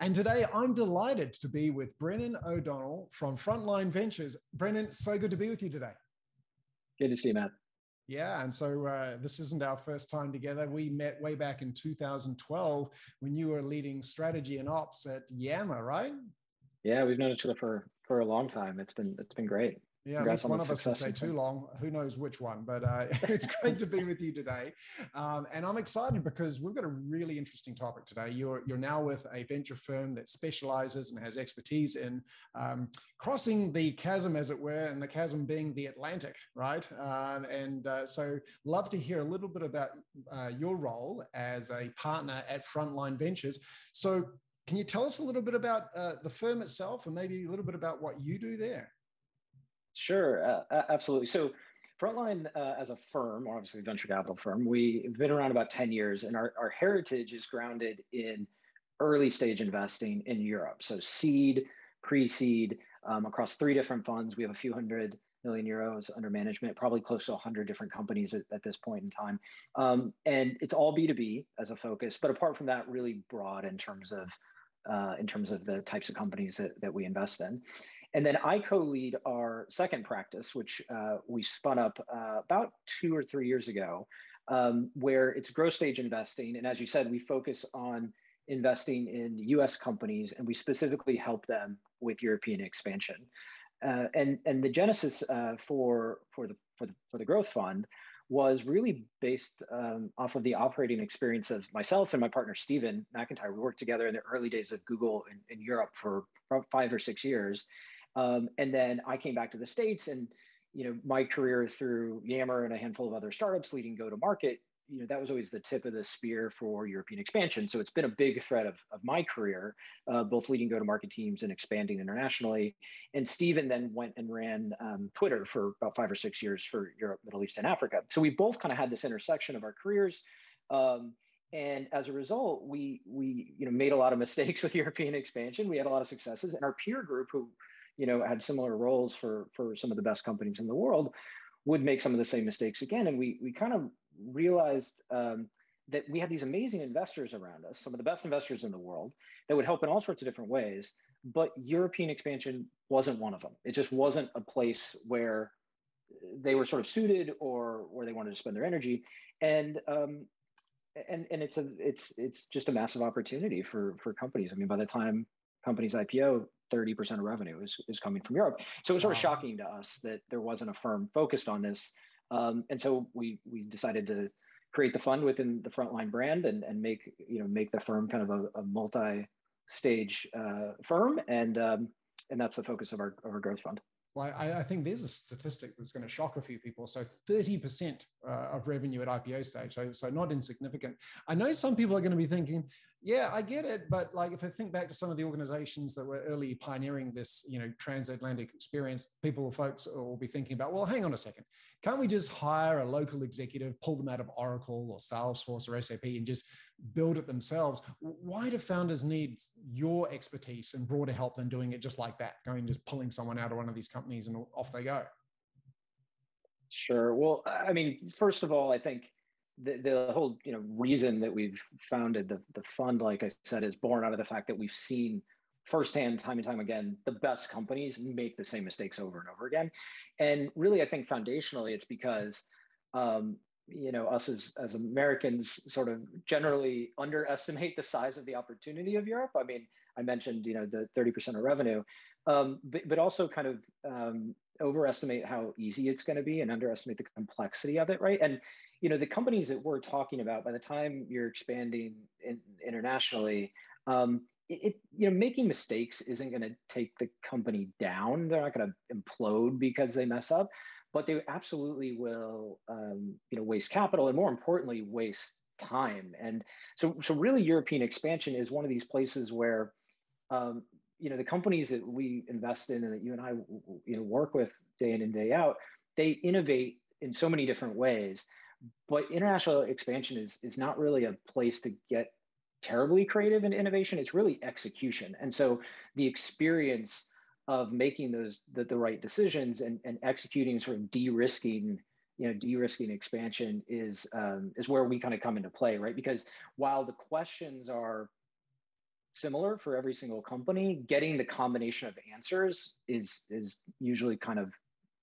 And today I'm delighted to be with Brennan O'Donnell from Frontline Ventures. Brennan, so good to be with you today. Good to see you, Matt. Yeah, and so uh, this isn't our first time together. We met way back in 2012 when you were leading strategy and ops at Yammer, right? Yeah, we've known each other for for a long time. It's been it's been great. Yeah, at least one of us will say too long. Who knows which one? But uh, it's great to be with you today, um, and I'm excited because we've got a really interesting topic today. You're you're now with a venture firm that specializes and has expertise in um, crossing the chasm, as it were, and the chasm being the Atlantic, right? Um, and uh, so, love to hear a little bit about uh, your role as a partner at Frontline Ventures. So, can you tell us a little bit about uh, the firm itself, and maybe a little bit about what you do there? Sure, uh, absolutely. So Frontline uh, as a firm, obviously venture capital firm, we've been around about 10 years and our, our heritage is grounded in early stage investing in Europe. So seed, pre-seed, um, across three different funds. We have a few hundred million euros under management, probably close to 100 different companies at, at this point in time. Um, and it's all B2B as a focus, but apart from that, really broad in terms of uh, in terms of the types of companies that, that we invest in. And then I co-lead our second practice, which uh, we spun up uh, about two or three years ago, um, where it's growth stage investing. And as you said, we focus on investing in US companies and we specifically help them with European expansion. Uh, and, and the genesis uh, for, for, the, for, the, for the growth fund was really based um, off of the operating experience of myself and my partner Stephen McIntyre. We worked together in the early days of Google in, in Europe for five or six years. Um, and then I came back to the States and, you know, my career through Yammer and a handful of other startups leading go to market, you know, that was always the tip of the spear for European expansion. So it's been a big thread of, of my career, uh, both leading go to market teams and expanding internationally. And Stephen then went and ran um, Twitter for about five or six years for Europe, Middle East, and Africa. So we both kind of had this intersection of our careers. Um, and as a result, we we you know made a lot of mistakes with European expansion. We had a lot of successes, and our peer group, who you know had similar roles for for some of the best companies in the world would make some of the same mistakes again. And we we kind of realized um, that we had these amazing investors around us some of the best investors in the world that would help in all sorts of different ways but european expansion wasn't one of them. It just wasn't a place where they were sort of suited or where they wanted to spend their energy. And um, and and it's a it's it's just a massive opportunity for for companies. I mean by the time companies ipo 30% of revenue is, is coming from Europe. So it was sort of shocking to us that there wasn't a firm focused on this. Um, and so we we decided to create the fund within the frontline brand and, and make you know make the firm kind of a, a multi-stage uh, firm and um, and that's the focus of our, of our growth fund. Well, I, I, think there's a statistic that's going to shock a few people. So 30% uh, of revenue at IPO stage, so, so not insignificant. I know some people are going to be thinking, yeah, I get it. But like, if I think back to some of the organizations that were early pioneering this, you know, transatlantic experience, people, or folks will be thinking about, well, hang on a second. Can't we just hire a local executive, pull them out of Oracle or Salesforce or SAP and just build it themselves? Why do founders need your expertise and broader help than doing it just like that, going just pulling someone out of one of these companies and off they go? Sure. Well, I mean, first of all, I think the, the whole you know reason that we've founded the, the fund like i said is born out of the fact that we've seen firsthand time and time again the best companies make the same mistakes over and over again. And really i think foundationally it's because um, you know us as, as americans sort of generally underestimate the size of the opportunity of europe. I mean i mentioned you know the 30% of revenue um, but, but also kind of um, overestimate how easy it's going to be and underestimate the complexity of it right? And you know the companies that we're talking about by the time you're expanding in, internationally um, it, you know making mistakes isn't going to take the company down. They're not going to implode because they mess up but they absolutely will um, you know waste capital and more importantly waste time. And so so really european expansion is one of these places where um, you know the companies that we invest in and that you and i you know work with day in and day out they innovate in so many different ways but international expansion is is not really a place to get terribly creative in innovation it's really execution and so the experience of making those the, the right decisions and, and executing sort of de-risking you know de-risking expansion is um, is where we kind of come into play right because while the questions are similar for every single company. Getting the combination of answers is is usually kind of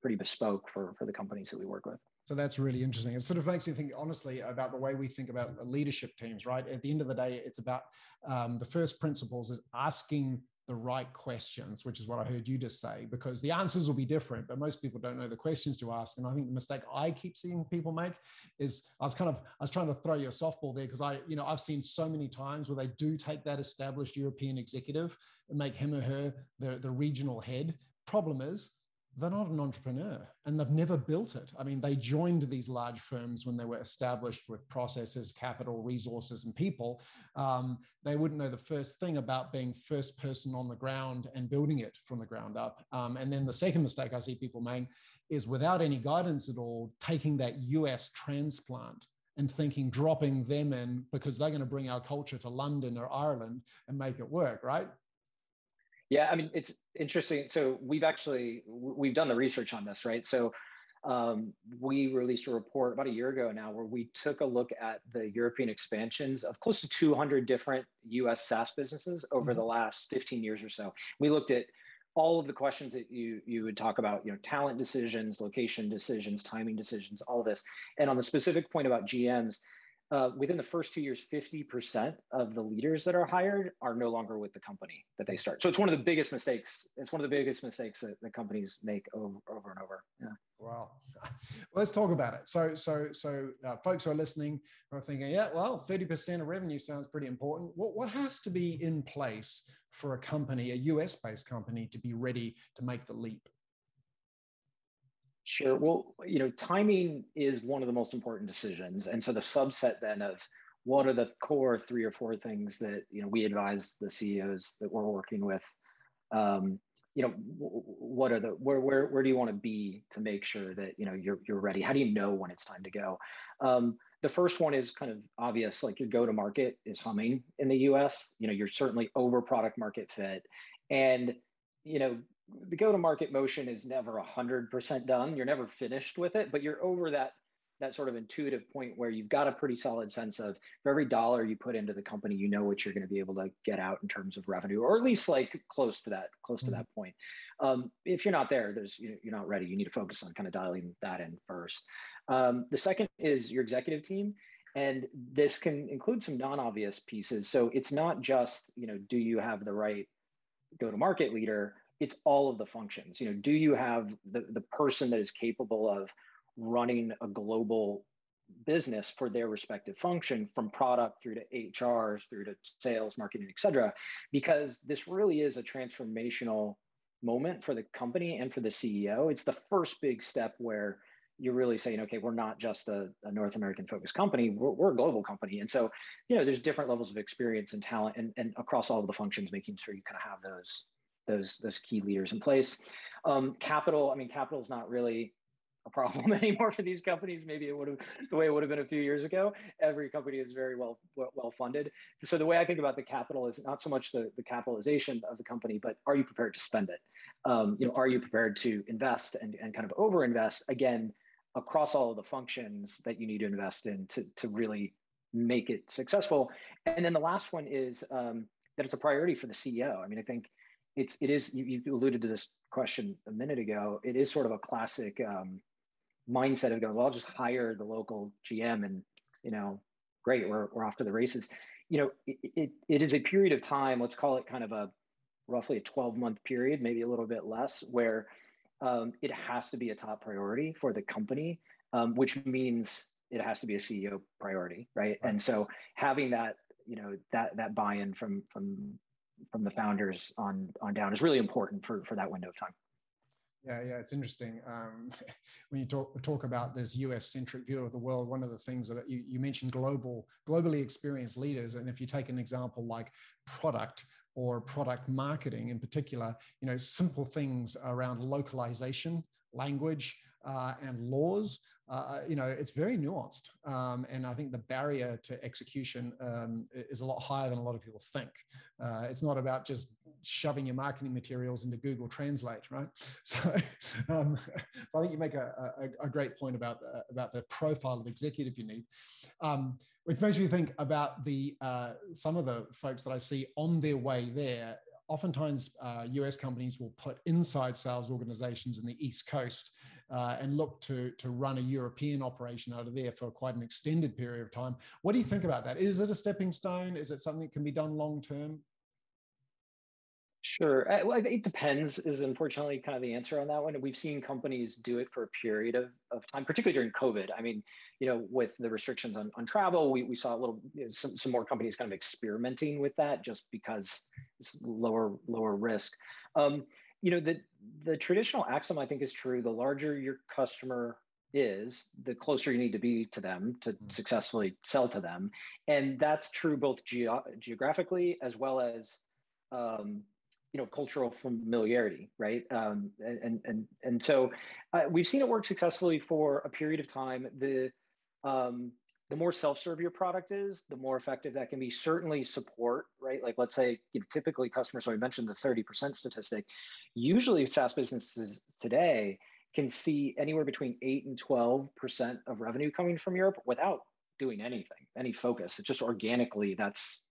pretty bespoke for for the companies that we work with. So that's really interesting. It sort of makes you think honestly about the way we think about leadership teams, right? At the end of the day, it's about um, the first principles is asking the right questions, which is what I heard you just say, because the answers will be different, but most people don't know the questions to ask. And I think the mistake I keep seeing people make is I was kind of I was trying to throw you a softball there because I, you know, I've seen so many times where they do take that established European executive and make him or her the, the regional head. Problem is they're not an entrepreneur and they've never built it. I mean, they joined these large firms when they were established with processes, capital, resources, and people. Um, they wouldn't know the first thing about being first person on the ground and building it from the ground up. Um, and then the second mistake I see people make is without any guidance at all, taking that US transplant and thinking dropping them in because they're going to bring our culture to London or Ireland and make it work, right? Yeah, I mean, it's interesting. So we've actually we've done the research on this, right? So um, we released a report about a year ago now where we took a look at the European expansions of close to 200 different US SaaS businesses over mm-hmm. the last 15 years or so. We looked at all of the questions that you you would talk about, you know, talent decisions, location decisions, timing decisions, all of this. And on the specific point about GMs, uh, within the first two years, 50% of the leaders that are hired are no longer with the company that they start. So it's one of the biggest mistakes. It's one of the biggest mistakes that, that companies make over, over and over. Yeah. Wow. Let's talk about it. So, so, so uh, folks who are listening are thinking, yeah, well, 30% of revenue sounds pretty important. What, what has to be in place for a company, a US based company, to be ready to make the leap? Sure. Well, you know, timing is one of the most important decisions. And so the subset then of what are the core three or four things that, you know, we advise the CEOs that we're working with, um, you know, what are the, where, where, where do you want to be to make sure that, you know, you're, you're ready? How do you know when it's time to go? Um, the first one is kind of obvious, like your go to market is humming in the US, you know, you're certainly over product market fit. And, you know, the go to market motion is never 100% done. You're never finished with it but you're over that that sort of intuitive point where you've got a pretty solid sense of for every dollar you put into the company you know what you're going to be able to get out in terms of revenue or at least like close to that close mm-hmm. to that point. Um, if you're not there there's you're not ready. You need to focus on kind of dialing that in first. Um, the second is your executive team and this can include some non-obvious pieces. So it's not just you know do you have the right go to market leader it's all of the functions. You know do you have the, the person that is capable of running a global business for their respective function from product through to hr through to sales marketing et cetera? Because this really is a transformational moment for the company and for the ceo it's the first big step where you're really saying okay we're not just a, a north american focused company we're, we're, a global company. And so you know there's different levels of experience and talent and, and across all of the functions making sure you kind of have those those those key leaders in place. Um, capital, I mean, capital is not really a problem anymore for these companies. Maybe it would have the way it would have been a few years ago. Every company is very well well funded. So the way I think about the capital is not so much the, the capitalization of the company, but are you prepared to spend it? Um, you know, are you prepared to invest and, and kind of over invest again across all of the functions that you need to invest in to, to really make it successful? And then the last one is um, that it's a priority for the CEO. I mean, I think it's it is you, you, alluded to this question a minute ago. It is sort of a classic um, mindset of going, well, I'll just hire the local GM and you know, great, we're we're off to the races. You know, it, it, it is a period of time. Let's call it kind of a roughly a 12 month period, maybe a little bit less, where um, it has to be a top priority for the company, um, which means it has to be a CEO priority, right? right? And so having that, you know, that that buy-in from from from the founders on on down is really important for for that window of time. Yeah, yeah, it's interesting. Um, when you talk talk about this US centric view of the world, one of the things that you, you mentioned global, globally experienced leaders, and if you take an example like product or product marketing in particular, you know, simple things around localization, language, uh, and laws, uh, you know, it's very nuanced. Um, and I think the barrier to execution um, is a lot higher than a lot of people think. Uh, it's not about just shoving your marketing materials into Google Translate, right? So, um, so I think you make a, a, a, great point about the, about the profile of executive you need, um, which makes me think about the uh, some of the folks that I see on their way there oftentimes uh, US companies will put inside sales organizations in the East Coast uh, and look to, to run a European operation out of there for quite an extended period of time. What do you think about that? Is it a stepping stone? Is it something that can be done long term? Sure. Well, it depends, is unfortunately kind of the answer on that one. We've seen companies do it for a period of, of time, particularly during COVID. I mean, you know, with the restrictions on, on travel, we, we saw a little, you know, some, some more companies kind of experimenting with that just because it's lower, lower risk. Um, you know, the, the traditional axiom I think is true. The larger your customer is, the closer you need to be to them to mm-hmm. successfully sell to them. And that's true both ge- geographically as well as um, you know cultural familiarity right um, and and and so uh, we've seen it work successfully for a period of time the um, the more self-serve your product is the more effective that can be. Certainly support right? Like let's say you know, typically customers so i mentioned the 30% statistic usually saas businesses today can see anywhere between 8 and 12% of revenue coming from europe without doing anything any focus. It's just organically that's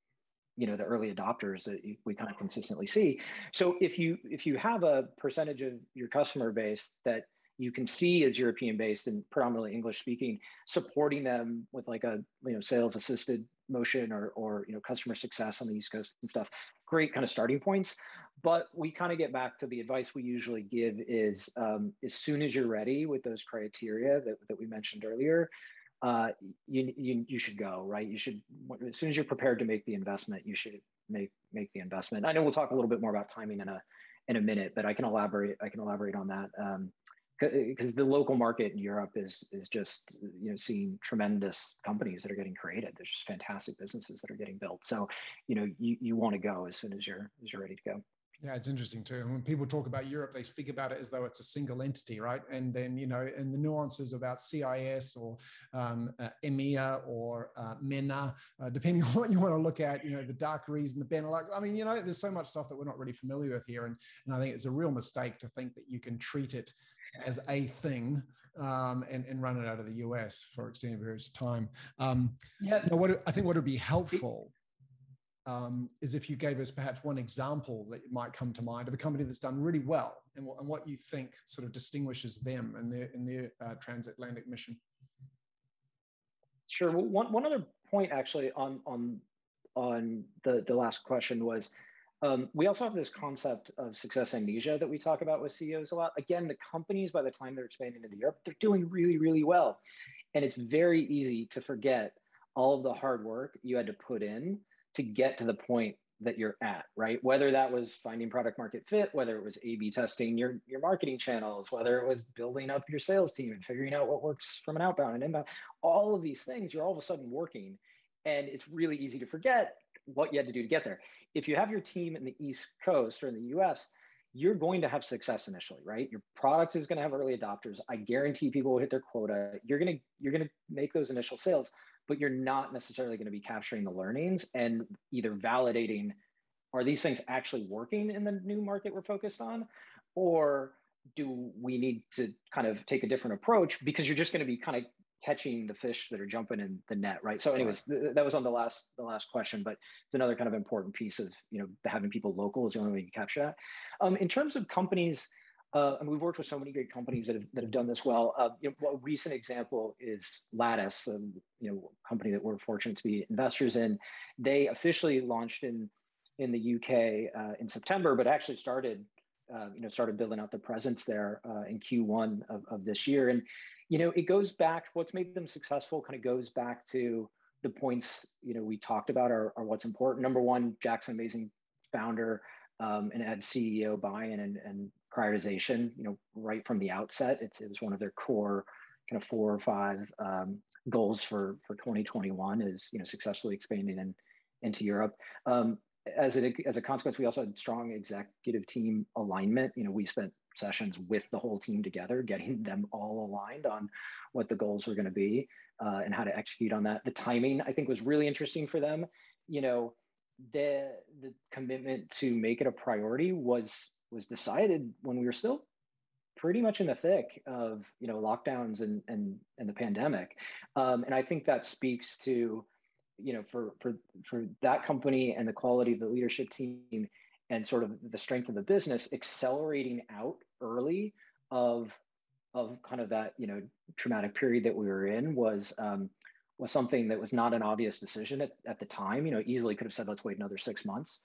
you know the early adopters that we kind of consistently see. So if you if you have a percentage of your customer base that you can see as european based and predominantly english speaking supporting them with like a you know sales assisted motion or or you know customer success on the east coast and stuff great kind of starting points but we kind of get back to the advice we usually give is um, as soon as you're ready with those criteria that, that we mentioned earlier uh, you, you you should go right. You should as soon as you're prepared to make the investment, you should make make the investment. I know we'll talk a little bit more about timing in a in a minute, but I can elaborate. I can elaborate on that because the local market in Europe is is just you know seeing tremendous companies that are getting created. There's just fantastic businesses that are getting built. So you know you you want to go as soon as you're as you're ready to go. Yeah, it's interesting too. And when people talk about Europe, they speak about it as though it's a single entity, right? And then, you know, and the nuances about CIS or um, uh, EMEA or uh, MENA, uh, depending on what you want to look at, you know, the DACH region, the Benelux. I mean, you know, there's so much stuff that we're not really familiar with here. And, and I think it's a real mistake to think that you can treat it as a thing um, and, and run it out of the US for extended periods of time. Um, yeah. Know, what I think what would be helpful um, is if you gave us perhaps one example that might come to mind of a company that's done really well and, and what you think sort of distinguishes them in their in their uh, transatlantic mission. Sure. Well, one, one other point actually on on on the the last question was um, we also have this concept of success amnesia that we talk about with CEOs a lot. Again, the companies by the time they're expanding into Europe, they're doing really really well, and it's very easy to forget all of the hard work you had to put in to get to the point that you're at, right? Whether that was finding product market fit, whether it was A/B testing your your marketing channels, whether it was building up your sales team and figuring out what works from an outbound and inbound, all of these things you're all of a sudden working, and it's really easy to forget what you had to do to get there. If you have your team in the East Coast or in the U.S., you're going to have success initially, right? Your product is going to have early adopters. I guarantee people will hit their quota. You're gonna you're gonna make those initial sales but you're not necessarily going to be capturing the learnings and either validating are these things actually working in the new market we're focused on or do we need to kind of take a different approach because you're just going to be kind of catching the fish that are jumping in the net right so anyways th- that was on the last the last question but it's another kind of important piece of you know having people local is the only way you capture that um, in terms of companies uh, and we've worked with so many great companies that have, that have done this well. Uh, you know, a recent example is Lattice, um, you know, company that we're fortunate to be investors in. They officially launched in in the UK uh, in September, but actually started, uh, you know, started building out the presence there uh, in Q1 of, of this year. And you know, it goes back. What's made them successful kind of goes back to the points you know we talked about are, are what's important. Number one, Jack's an amazing founder um, and had CEO buy-in and, and prioritization, you know, right from the outset. It's, it was one of their core kind of four or five um, goals for, for 2021 is, you know, successfully expanding in, into Europe. Um, as, a, as a consequence, we also had strong executive team alignment. You know, we spent sessions with the whole team together, getting them all aligned on what the goals were going to be uh, and how to execute on that. The timing, I think, was really interesting for them. You know, the the commitment to make it a priority was was decided when we were still pretty much in the thick of you know lockdowns and and and the pandemic, um, and I think that speaks to you know for for for that company and the quality of the leadership team and sort of the strength of the business accelerating out early of of kind of that you know traumatic period that we were in was um, was something that was not an obvious decision at, at the time you know easily could have said let's wait another six months.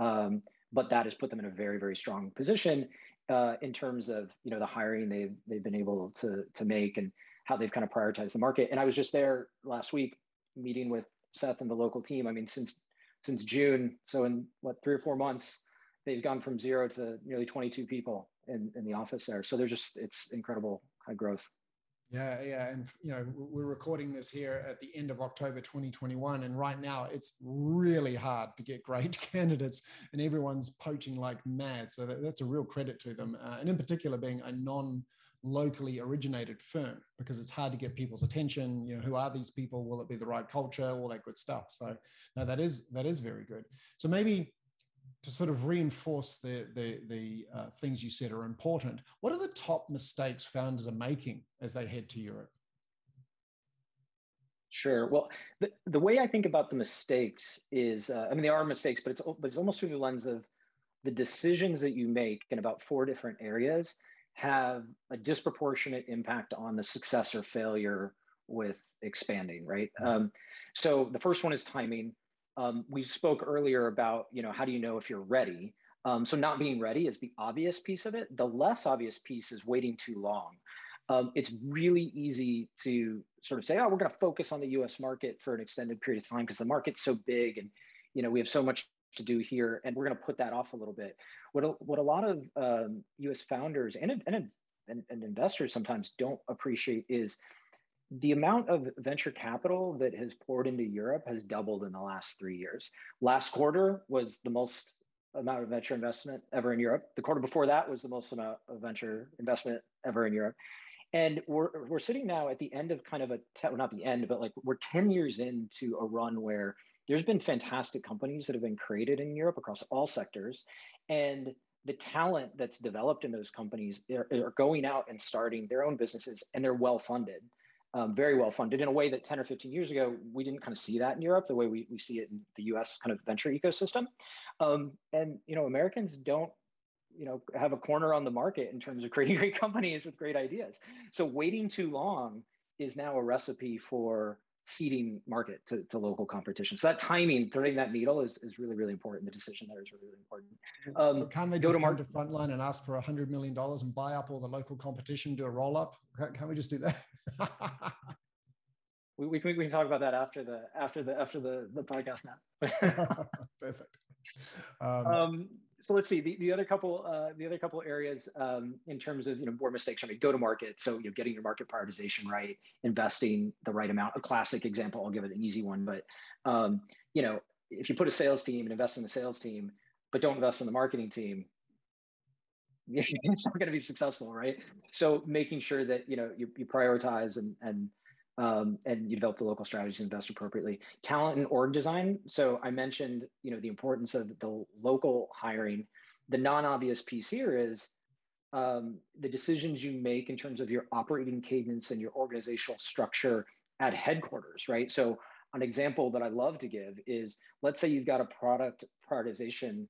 Um, but that has put them in a very very strong position uh, in terms of you know the hiring they've they've been able to to make and how they've kind of prioritized the market. And i was just there last week meeting with seth and the local team. I mean since since june so in what three or four months they've gone from zero to nearly 22 people in, in the office there. So they're just, it's incredible growth. Yeah, yeah, and you know we're recording this here at the end of October 2021, and right now it's really hard to get great candidates, and everyone's poaching like mad. So that, that's a real credit to them, uh, and in particular being a non locally originated firm because it's hard to get people's attention you know who are these people will it be the right culture all that good stuff so no that is that is very good so maybe to sort of reinforce the the, the uh, things you said are important, what are the top mistakes founders are making as they head to Europe? Sure. Well, the, the way I think about the mistakes is, uh, I mean, they are mistakes, but it's but it's almost through the lens of the decisions that you make in about four different areas have a disproportionate impact on the success or failure with expanding. Right. Mm-hmm. Um, so the first one is timing. Um, we spoke earlier about, you know, how do you know if you're ready? Um, so not being ready is the obvious piece of it. The less obvious piece is waiting too long. Um, it's really easy to sort of say, oh, we're going to focus on the U.S. market for an extended period of time because the market's so big and you know we have so much to do here, and we're going to put that off a little bit. What a, what a lot of um, U.S. founders and, and and, and investors sometimes don't appreciate is the amount of venture capital that has poured into Europe has doubled in the last three years. Last quarter was the most amount of venture investment ever in Europe. The quarter before that was the most amount of venture investment ever in Europe. And we're, we're sitting now at the end of kind of a, well, not the end, but like we're 10 years into a run where there's been fantastic companies that have been created in Europe across all sectors. And the talent that's developed in those companies are, are going out and starting their own businesses and they're well funded um, very well funded in a way that 10 or 15 years ago, we didn't kind of see that in Europe, the way we, we see it in the US kind of venture ecosystem. Um, and, you know, Americans don't, you know, have a corner on the market in terms of creating great companies with great ideas. So waiting too long is now a recipe for ceding market to, to local competition. So that timing, threading that needle is, is really, really important. The decision there is really, really important. Um, can they just go to, market- to Frontline and ask for a hundred million dollars and buy up all the local competition, do a roll up? Can, can we just do that? we, we, can, we can talk about that after the after the after the, the podcast now. Perfect. Um, um, so let's see the, the other couple uh, the other couple areas um, in terms of you know more mistakes. I mean, go to market. So you know, getting your market prioritization right, investing the right amount. A classic example. I'll give it an easy one, but um, you know, if you put a sales team and invest in the sales team, but don't invest in the marketing team, it's not going to be successful, right? So making sure that you know you, you prioritize and and um, and you develop the local strategies and invest appropriately. Talent and org design. So I mentioned, you know, the importance of the local hiring. The non-obvious piece here is um, the decisions you make in terms of your operating cadence and your organizational structure at headquarters, right? So an example that I love to give is, let's say you've got a product prioritization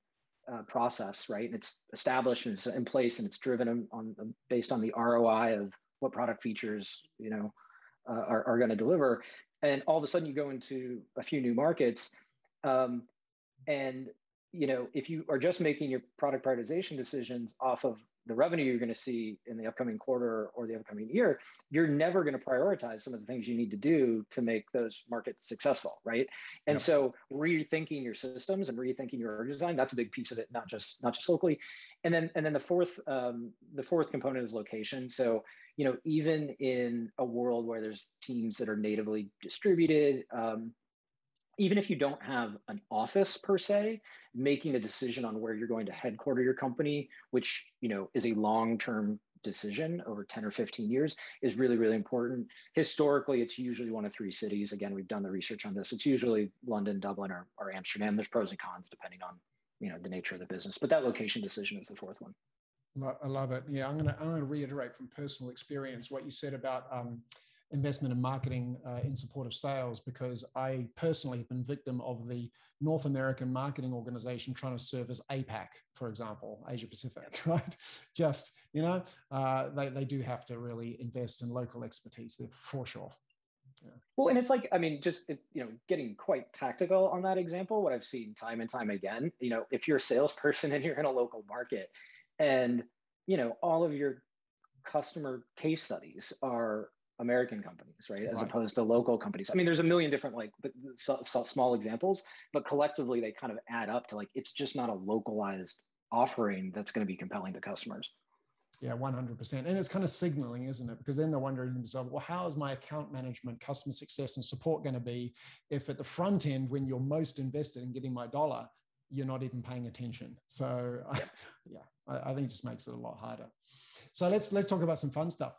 uh, process, right? And it's established and it's in place and it's driven on, on based on the ROI of what product features, you know, uh, are, are going to deliver. And all of a sudden, you go into a few new markets, um, and you know if you are just making your product prioritization decisions off of the revenue you're going to see in the upcoming quarter or the upcoming year, you're never going to prioritize some of the things you need to do to make those markets successful, right? And yep. so rethinking your systems and rethinking your design, that's a big piece of it, not just not just locally. And then and then the fourth um, the fourth component is location. So you know, even in a world where there's teams that are natively distributed, um, even if you don't have an office per se making a decision on where you're going to headquarter your company which you know is a long-term decision over 10 or 15 years is really really important. Historically it's usually one of three cities. Again we've done the research on this. It's usually london dublin or, or amsterdam. There's pros and cons depending on you know the nature of the business but that location decision is the fourth one i love it yeah i'm gonna i'm gonna reiterate from personal experience what you said about um, investment and marketing uh, in support of sales because I personally have been victim of the North American marketing organization trying to serve as APAC, for example, Asia Pacific, right? Just, you know, uh, they, they do have to really invest in local expertise there for sure. Yeah. Well, and it's like, I mean, just, you know, getting quite tactical on that example, what I've seen time and time again, you know, if you're a salesperson and you're in a local market and, you know, all of your customer case studies are American companies, right, as right. opposed to local companies. I mean, there's a million different like so, so small examples, but collectively they kind of add up to like it's just not a localized offering that's going to be compelling to customers. Yeah, 100%. And it's kind of signaling, isn't it? Because then they're wondering themselves, well, how is my account management, customer success, and support going to be if at the front end, when you're most invested in getting my dollar, you're not even paying attention? So, yeah, yeah I, I think it just makes it a lot harder. So let's let's talk about some fun stuff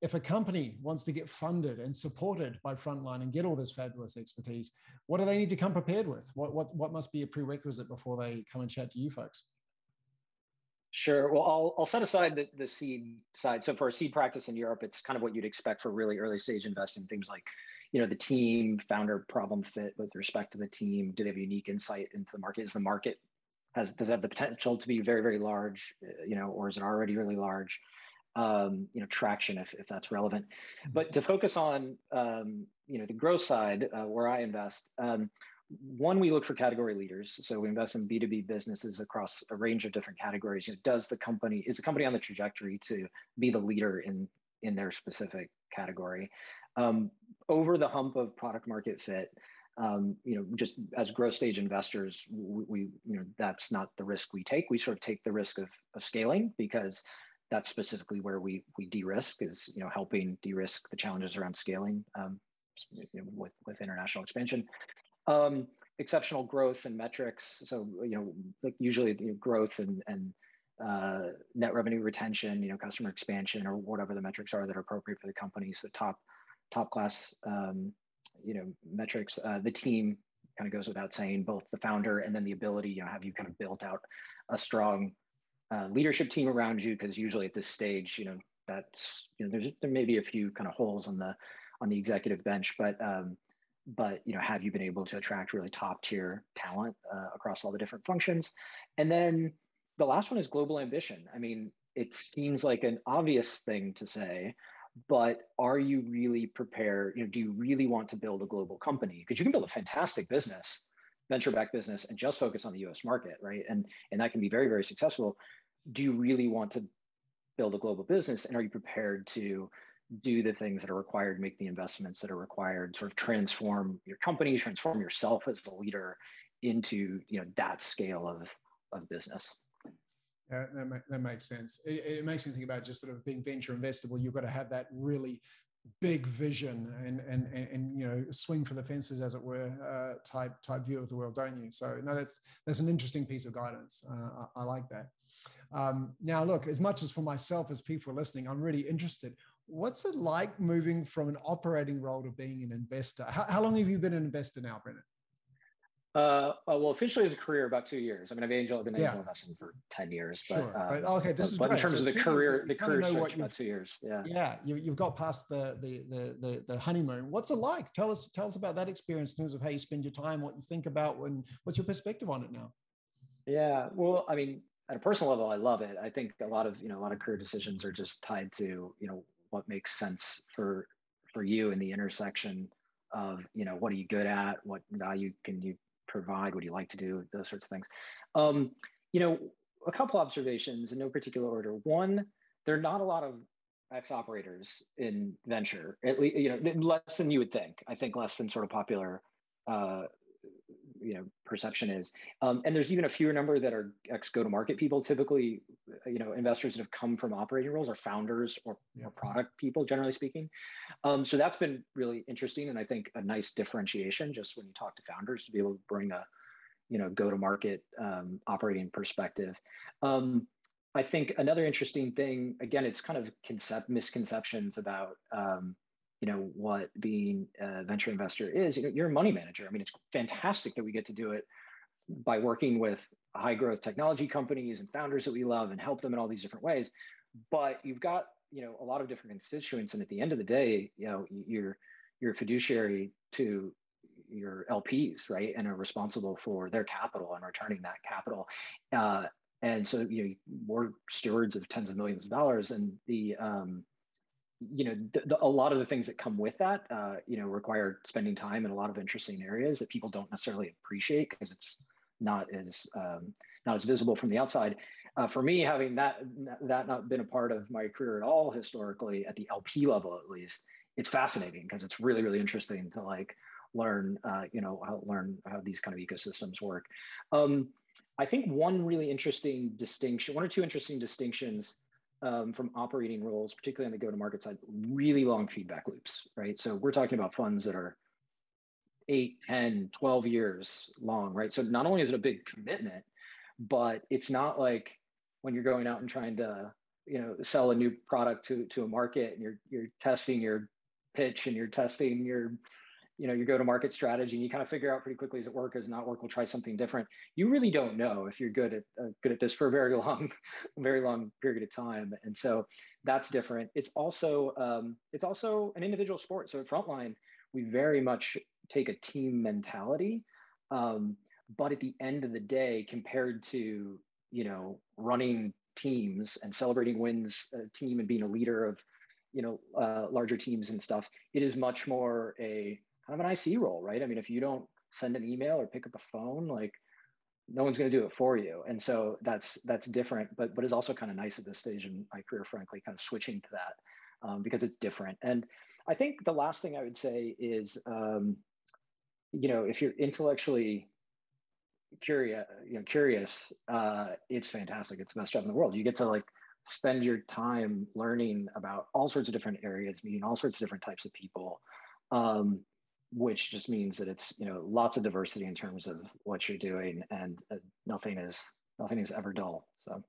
if a company wants to get funded and supported by Frontline and get all this fabulous expertise, what do they need to come prepared with? What, what, what must be a prerequisite before they come and chat to you folks? Sure. Well, I'll, I'll set aside the, the seed side. So for a seed practice in Europe, it's kind of what you'd expect for really early stage investing, things like, you know, the team, founder problem fit with respect to the team. Do they have unique insight into the market? Is the market has does it have the potential to be very, very large, uh, you know, or is it already really large? um, you know, traction if, if that's relevant. Mm-hmm. But to focus on, um, you know, the growth side uh, where I invest, um, one, we look for category leaders. So we invest in B2B businesses across a range of different categories. You know, does the company, is the company on the trajectory to be the leader in, in their specific category? Um, over the hump of product market fit, um, you know, just as growth stage investors, we, we, you know, that's not the risk we take. We sort of take the risk of, of scaling because that's specifically where we we de-risk is you know helping de-risk the challenges around scaling um, you know, with with international expansion. Um, exceptional growth and metrics. So you know, like usually you know, growth and and uh, net revenue retention, you know, customer expansion, or whatever the metrics are that are appropriate for the company. So top top class, um, you know, metrics. Uh, the team kind of goes without saying, both the founder and then the ability. You know, have you kind of built out a strong uh, leadership team around you because usually at this stage you know that's you know there's there may be a few kind of holes on the on the executive bench but um, but you know have you been able to attract really top tier talent uh, across all the different functions and then the last one is global ambition i mean it seems like an obvious thing to say but are you really prepared you know do you really want to build a global company? Because you can build a fantastic business venture back business and just focus on the us market right? And and that can be very very successful. Do you really want to build a global business and are you prepared to do the things that are required make the investments that are required sort of transform your company transform yourself as a leader into you know that scale of of business yeah, that, that makes sense. It, it, makes me think about just sort of being venture investable. You've got to have that really big vision and and and, and you know swing for the fences, as it were, uh, type type view of the world, don't you? So no, that's that's an interesting piece of guidance. Uh, I, I, like that. Um, now, look, as much as for myself as people listening, I'm really interested. What's it like moving from an operating role to being an investor? How, how long have you been an investor now, Brennan? Uh, uh, well, officially as a career, about two years. I mean, I've angel, I've been yeah. angel investing for ten years, but sure. um, okay, this but, is but in terms so of the career, the career switch, about two years. Yeah, yeah, you, you've got past the, the the the the honeymoon. What's it like? Tell us tell us about that experience in terms of how you spend your time, what you think about, and what's your perspective on it now? Yeah, well, I mean, at a personal level, I love it. I think a lot of you know a lot of career decisions are just tied to you know what makes sense for for you in the intersection of you know what are you good at, what value can you provide, what do you like to do, those sorts of things. Um, you know, a couple observations in no particular order. One, there are not a lot of ex operators in venture, at least you know less than you would think. I think less than sort of popular uh, you know perception is. Um, and there's even a fewer number that are ex go to market people. Typically you know investors that have come from operating roles are founders or, yeah. or product people generally speaking. Um, so that's been really interesting and i think a nice differentiation just when you talk to founders to be able to bring a you know go to market um, operating perspective. Um, i think another interesting thing again it's kind of concept misconceptions about um, you know what being a venture investor is you know you're a money manager. I mean it's fantastic that we get to do it by working with high growth technology companies and founders that we love and help them in all these different ways. But you've got you know a lot of different constituents and at the end of the day you know you're you're a fiduciary to your lps right and are responsible for their capital and returning that capital. Uh, and so you know we're stewards of tens of millions of dollars and the um, you know, the, the, a lot of the things that come with that, uh, you know, require spending time in a lot of interesting areas that people don't necessarily appreciate because it's not as um, not as visible from the outside. Uh, for me, having that that not been a part of my career at all historically, at the LP level at least, it's fascinating because it's really really interesting to like learn, uh, you know, how learn how these kind of ecosystems work. Um, I think one really interesting distinction, one or two interesting distinctions um, from operating roles, particularly on the go-to-market side, really long feedback loops, right? So we're talking about funds that are 8, 10, 12 years long, right? So not only is it a big commitment, but it's not like when you're going out and trying to, you know, sell a new product to, to a market and you're, you're testing your pitch and you're testing your you know, you go to market strategy and you kind of figure out pretty quickly, is it work, is it not work, we'll try something different. You really don't know if you're good at uh, good at this for a very long, very long period of time. And so that's different. It's also um, it's also an individual sport. So at Frontline, we very much take a team mentality. Um, but at the end of the day, compared to you know running teams and celebrating wins, a team and being a leader of you know uh, larger teams and stuff, it is much more a of an IC role, right? I mean, if you don't send an email or pick up a phone, like no one's going to do it for you. And so that's that's different, but but it's also kind of nice at this stage in my career, frankly, kind of switching to that um, because it's different. And I think the last thing I would say is, um, you know, if you're intellectually curious, you know, curious, uh, it's fantastic. It's the best job in the world. You get to like spend your time learning about all sorts of different areas, meeting all sorts of different types of people. Um, which just means that it's you know lots of diversity in terms of what you're doing and uh, nothing is nothing is ever dull so.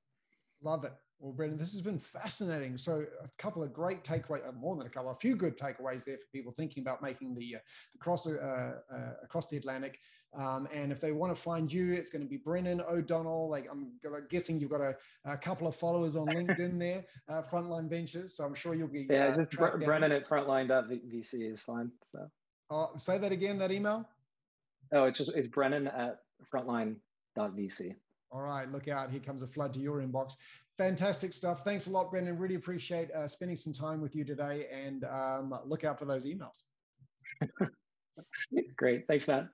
Love it. Well brennan this has been fascinating. So a couple of great takeaways uh, more than a couple a few good takeaways there for people thinking about making the, uh, the cross uh, uh, across the atlantic. Um, and if they want to find you it's going to be brennan o'donnell. Like i'm guessing you've got a, a couple of followers on linkedin there uh, frontline ventures so i'm sure you'll be yeah just brennan at frontline.vc is fine so uh, say that again, that email. Oh, it's just, it's Brennan at frontline.vc. All right, look out. Here comes a flood to your inbox. Fantastic stuff. Thanks a lot, Brennan. Really appreciate uh, spending some time with you today and um, look out for those emails. Great. Thanks, Matt.